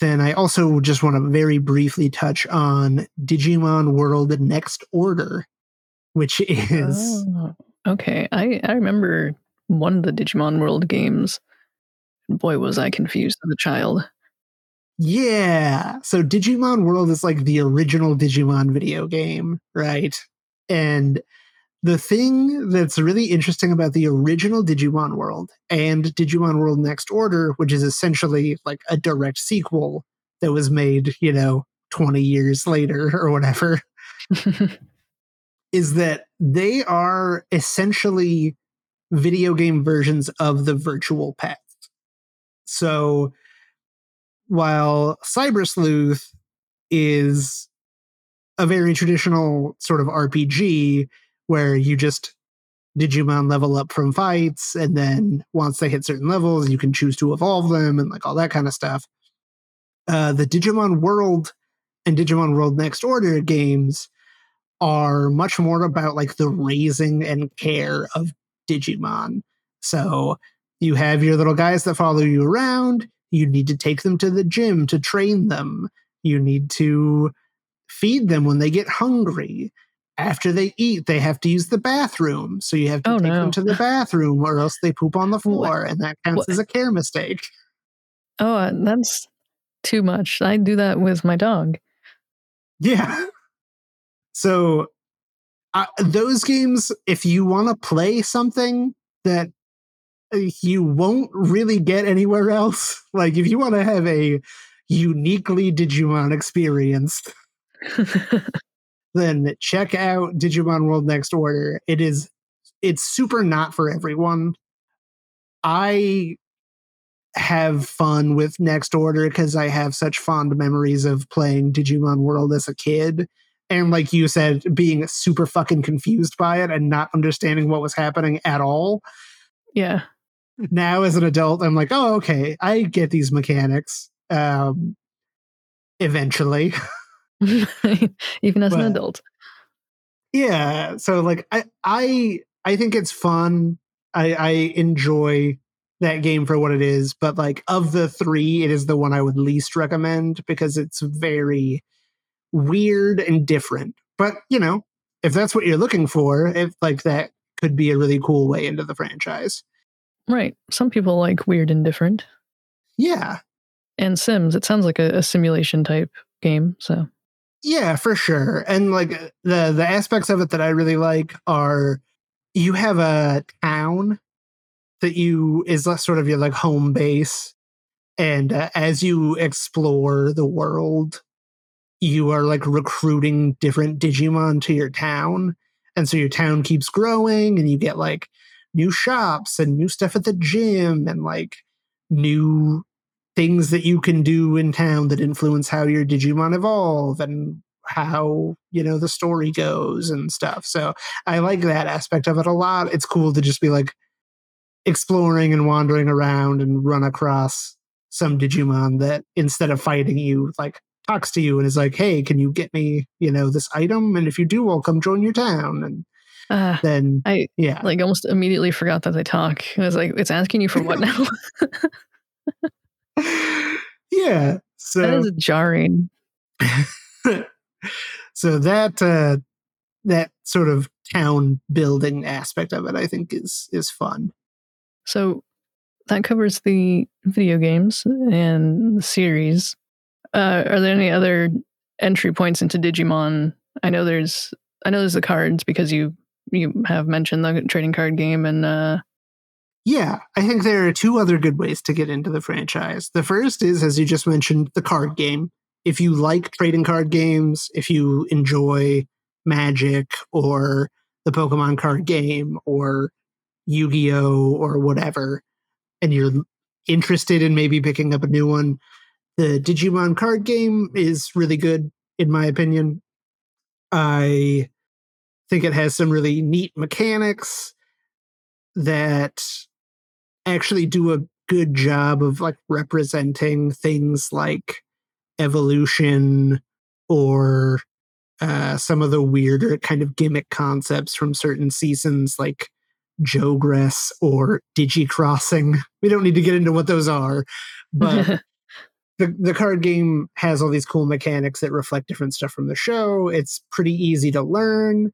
Then I also just want to very briefly touch on Digimon World Next Order, which [laughs] is oh, okay. I, I remember one of the Digimon World games. Boy, was I confused as a child. Yeah. So Digimon World is like the original Digimon video game, right? And the thing that's really interesting about the original Digimon World and Digimon World Next Order, which is essentially like a direct sequel that was made, you know, 20 years later [laughs] or whatever, [laughs] is that they are essentially video game versions of the virtual pet. So while Cyber Sleuth is a very traditional sort of RPG, where you just Digimon level up from fights, and then once they hit certain levels, you can choose to evolve them and like all that kind of stuff. Uh, the Digimon World and Digimon World Next Order games are much more about like the raising and care of Digimon. So you have your little guys that follow you around. You need to take them to the gym to train them. You need to feed them when they get hungry after they eat, they have to use the bathroom. So you have to oh, take no. them to the bathroom or else they poop on the [laughs] floor. What? And that counts what? as a care mistake. Oh, uh, that's too much. I do that with my dog. Yeah. So uh, those games, if you want to play something that you won't really get anywhere else. [laughs] Like if you want to have a uniquely Digimon experience, [laughs] then check out Digimon World Next Order. It is it's super not for everyone. I have fun with Next Order because I have such fond memories of playing Digimon World as a kid. And like you said, being super fucking confused by it and not understanding what was happening at all. Yeah. Now, as an adult, I'm like, oh, okay, I get these mechanics. Um, eventually, [laughs] [laughs] Even as an adult. yeah. So, like, I, I, I think it's fun. I, I enjoy that game for what it is. But like, of the three, it is the one I would least recommend because it's very weird and different. But you know, if that's what you're looking for, if like that could be a really cool way into the franchise. Right. Some people like weird and different. Yeah. And Sims, it sounds like a, a simulation type game. So Yeah, for sure. And like the the aspects of it that I really like are you have a town that you is sort of your like home base and uh, as you explore the world you are like recruiting different digimon to your town and so your town keeps growing and you get like new shops and new stuff at the gym and like new things that you can do in town that influence how your digimon evolve and how you know the story goes and stuff. So i like that aspect of it a lot. It's cool to just be like exploring and wandering around and run across some digimon that instead of fighting you like talks to you and is like hey can you get me you know this item? And if you do i'll come join your town. And uh, then I yeah. like almost immediately forgot that they talk. I was like, it's asking you for what now? [laughs] [laughs] [laughs] yeah so is jarring. [laughs] so that uh that sort of town building aspect of it i think is is fun So that covers the video games and the series. Uh, are there any other entry points into Digimon? I know there's I know there's the cards because you you have mentioned the trading card game and uh Yeah, I think there are two other good ways to get into the franchise. The first is, as you just mentioned, the card game. If you like trading card games, if you enjoy Magic or the Pokemon card game or Yu Gi Oh! or whatever, and you're interested in maybe picking up a new one, the Digimon card game is really good, in my opinion. I think it has some really neat mechanics that actually do a good job of like representing things like evolution or uh, some of the weirder kind of gimmick concepts from certain seasons like Jogress or Digicrossing. [laughs] We don't need to get into what those are, but [laughs] the, the card game has all these cool mechanics that reflect different stuff from the show. It's pretty easy to learn.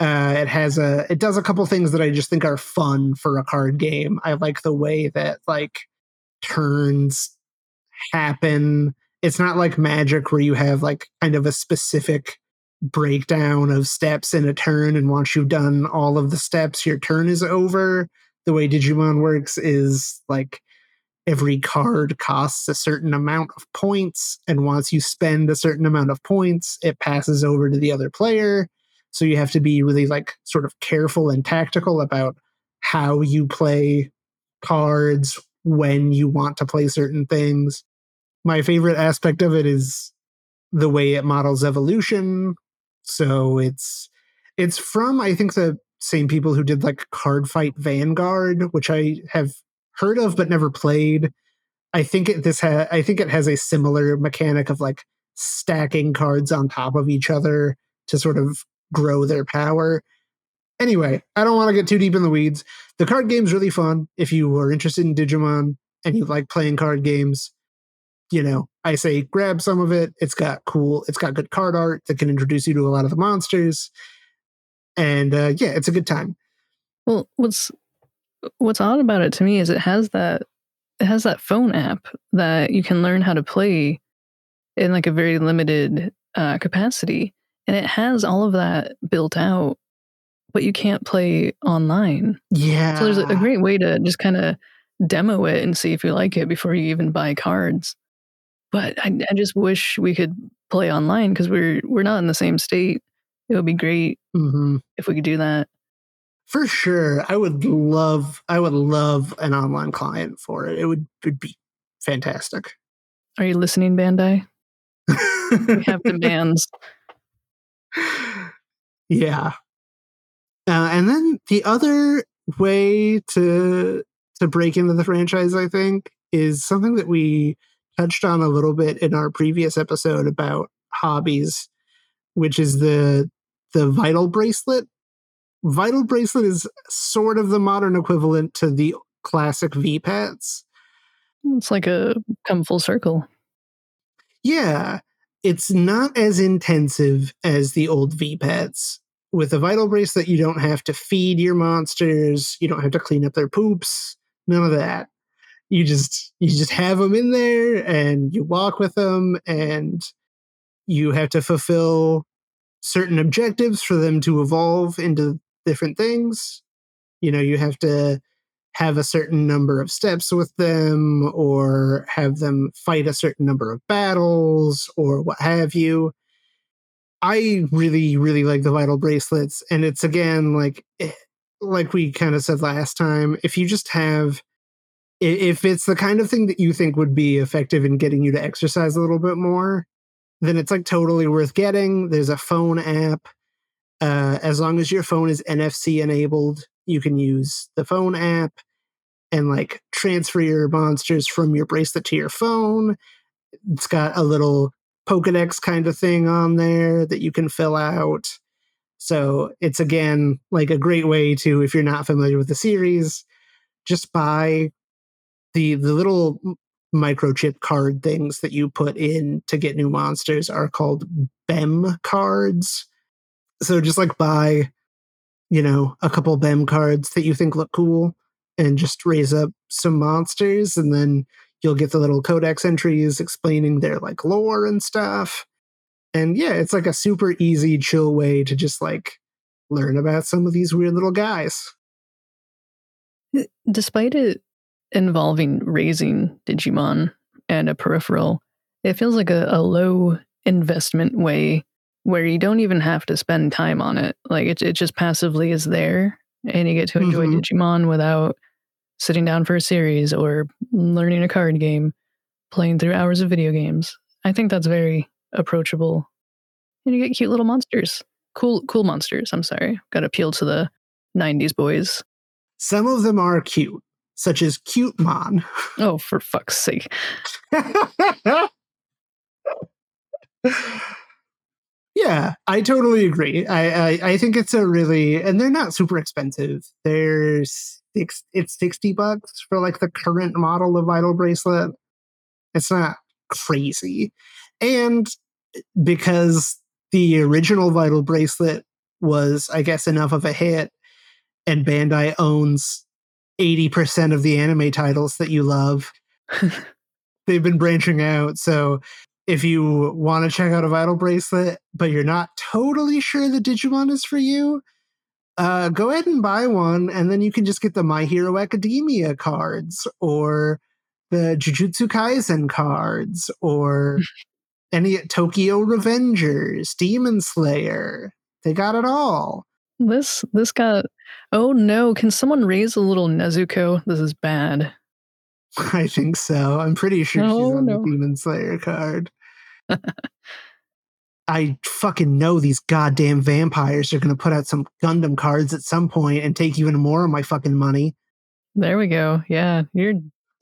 Uh, it has a it does a couple things that I just think are fun for a card game. I like the way that like turns happen. It's not like magic where you have like kind of a specific breakdown of steps in a turn and once you've done all of the steps your turn is over. The way Digimon works is like every card costs a certain amount of points and once you spend a certain amount of points it passes over to the other player so you have to be really like sort of careful and tactical about how you play cards when you want to play certain things my favorite aspect of it is the way it models evolution so it's it's from i think the same people who did like card fight vanguard which i have heard of but never played. I think it this ha- I think it has a similar mechanic of like stacking cards on top of each other to sort of grow their power. Anyway, I don't want to get too deep in the weeds. The card game's really fun if you are interested in Digimon and you like playing card games. You know, I say grab some of it. It's got cool, it's got good card art that can introduce you to a lot of the monsters. And uh, yeah, it's a good time. Well, what's what's odd about it to me is it has that it has that phone app that you can learn how to play in like a very limited uh, capacity, and it has all of that built out. but you can't play online. Yeah. So there's a, great way to just kind of demo it and see if you like it before you even buy cards. But I, I just wish we could play online because we're we're not in the same state. It would be great hmm if we could do that. For sure. I would love I would love an online client for it. It would, would be fantastic. Are you listening, Bandai? [laughs] We have demands. Yeah. Uh, and then the other way to to break into the franchise, I think, is something that we touched on a little bit in our previous episode about hobbies, which is the the vital bracelet. Vital bracelet is sort of the modern equivalent to the classic V-Pets. It's like a come full circle. Yeah, it's not as intensive as the old V-Pets. With a vital bracelet, you don't have to feed your monsters, you don't have to clean up their poops, none of that. You just you just have them in there and you walk with them and you have to fulfill certain objectives for them to evolve into different things. You know, you have to have a certain number of steps with them or have them fight a certain number of battles or what have you. I really, really like the vital bracelets. And it's again like eh, like we kind of said last time, if you just have if it's the kind of thing that you think would be effective in getting you to exercise a little bit more, then it's like totally worth getting. There's a phone app. Uh, as long as your phone is NFC enabled, you can use the phone app and like transfer your monsters from your bracelet to your phone. It's got a little Pokedex kind of thing on there that you can fill out. So it's again like a great way to, if you're not familiar with the series, just buy the the little microchip card things that you put in to get new monsters are called BEM cards. So just like buy, you know, a couple BEM cards that you think look cool and just raise up some monsters and then you'll get the little codex entries explaining their like lore and stuff. And yeah, it's like a super easy, chill way to just like learn about some of these weird little guys. Despite it involving raising Digimon and a peripheral, it feels like a, a low investment way where you don't even have to spend time on it. Like it, it just passively is there and you get to enjoy Mhm. Digimon without sitting down for a series or learning a card game, playing through hours of video games. I think that's very approachable. And you get cute little monsters. Cool cool monsters, I'm sorry. Got to appeal to the 90s boys. Some of them are cute, such as Cutemon. [laughs] Oh, for fuck's sake. yeah, I totally agree. I, I I think it's a really and they're not super expensive. They're six it's 60 bucks for like the current model of vital bracelet. It's not crazy. And eh, because the original vital bracelet was I guess enough of a hit and Bandai owns 80% of the anime titles that you love. [laughs] They've been branching out. So if you want to check out a vital bracelet, but you're not totally sure the Digimon is for you, uh, go ahead and buy one, and then you can just get the My Hero Academia cards or the Jujutsu Kaisen cards or [laughs] any Tokyo Revengers, Demon Slayer. They got it all. This this got oh no, can someone raise a little Nezuko? This is bad. [laughs] I think so. I'm pretty sure she's Oh, on no. the Demon Slayer card. [laughs] I fucking know these goddamn vampires are going to put out some Gundam cards at some point and take even more of my fucking money. There we go. Yeah, you're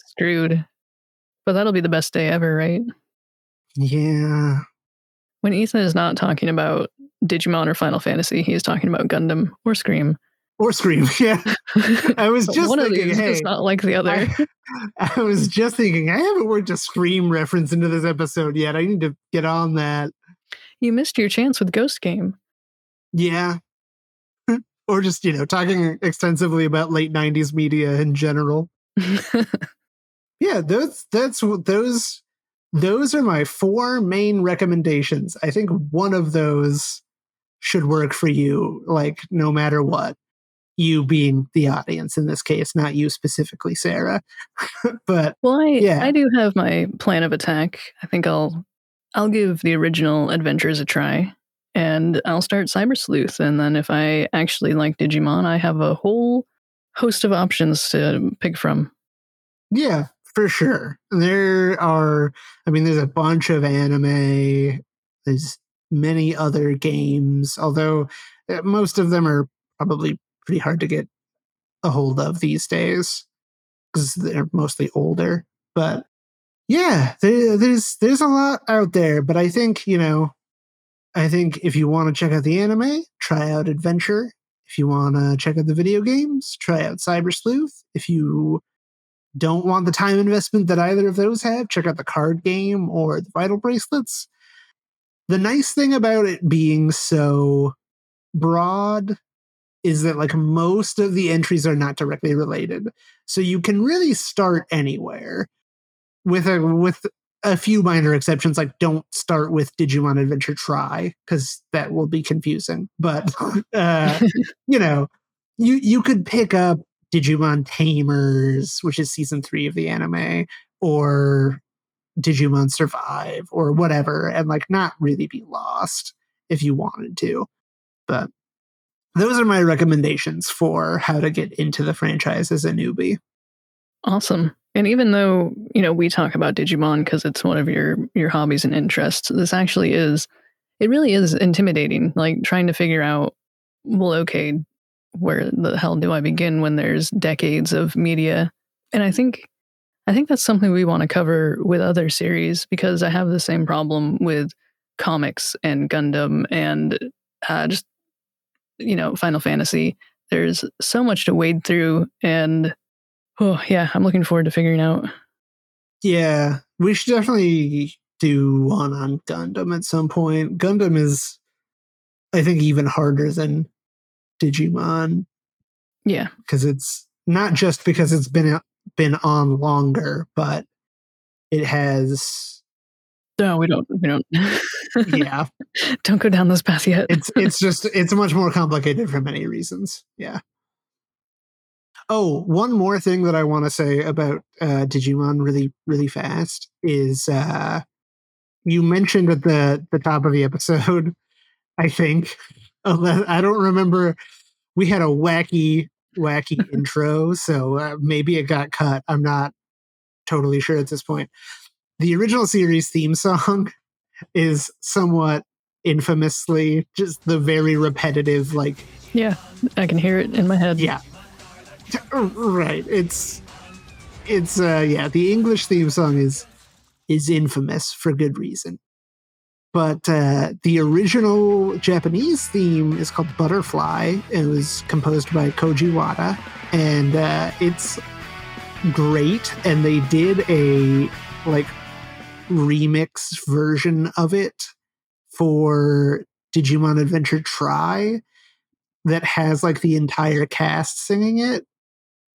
screwed. But that'll be the best day ever, right? Yeah. When Ethan is not talking about Digimon or Final Fantasy, he is talking about Gundam or Scream. Or Scream. [laughs] Yeah. [laughs] I was just one of thinking, these hey, is not like the other. I, [laughs] I was just thinking, I haven't worked a Scream reference into this episode yet. I need to get on that. You missed your chance with Ghost Game. Yeah. [laughs] or just, you know, talking extensively about late 90s media in general. [laughs] yeah those that's those those are my four main recommendations i think one of those should work for you, like no matter what. You being the audience in this case, not you specifically, Sarah. [laughs] but Well, I Yeah. I do have my plan of attack. I think I'll I'll give the original adventures a try, and I'll start Cyber Sleuth. And then if I actually like Digimon, I have a whole host of options to pick from. Yeah, for sure. There are, I mean, there's a bunch of anime, there's many other games, although uh, most of them are probably pretty hard to get a hold of these days because they're mostly older. But yeah, there, there's there's a lot out there. But I think you know, I think if you want to check out the anime, try out Adventure. If you want to check out the video games, try out Cyber Sleuth. If you don't want the time investment that either of those have, check out the card game or the Vital Bracelets. The nice thing about it being so broad is that like most of the entries are not directly related. So you can really start anywhere with a with a few minor exceptions like don't start with Digimon Adventure tri cuz that will be confusing. But [laughs] uh [laughs] you know, you you could pick up Digimon Tamers, which is season 3 of the anime or Digimon Survive or whatever and like not really be lost if you wanted to. But those are my recommendations for how to get into the franchise as a newbie. Awesome. And even though, you know, we talk about Digimon because it's one of your your hobbies and interests, this actually is it really is intimidating, like trying to figure out, well, okay, where the hell do I begin when there's decades of media? And I think I think that's something we want to cover with other series because I have the same problem with comics and Gundam and uh, just you know Final Fantasy. There's so much to wade through, and oh yeah, I'm looking forward to figuring out. Yeah, we should definitely do one on Gundam at some point. Gundam is, I think, even harder than Digimon Yeah, because it's not just because it's been been on longer, but it has. no, we don't. We don't. Yeah, [laughs] don't go down this path yet. it's it's [laughs] just it's much more complicated for many reasons. Yeah. Oh, one more thing that I want to say about uh, Digimon really, really fast is uh, you mentioned at the the top of the episode, [laughs] I think. [laughs] I don't remember. We had a wacky, wacky [laughs] intro, so uh, maybe it got cut. I'm not totally sure at this point. The original series theme song is somewhat infamously just the very repetitive, like yeah, I can hear it in my head. yeah. Right. It's it's uh yeah, the English theme song is is infamous for good reason. But uh the original Japanese theme is called Butter-Fly. It was composed by Koji Wada and uh it's great and they did a like remix version of it for Digimon Adventure tri that has like the entire cast singing it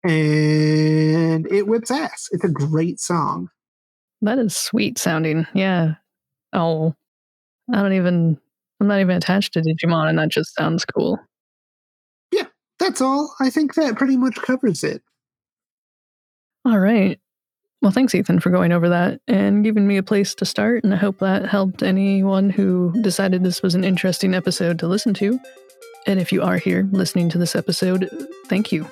and it whips ass it's a great song That is sweet sounding. Yeah. Oh, I don't even. I'm not even attached to Digimon, and that just sounds cool. Yeah, that's all i think that pretty much covers it All right. Well, thanks, Ethan, for going over that and giving me a place to start. And I hope that helped anyone who decided this was an interesting episode to listen to. And if you are here listening to this episode, thank you.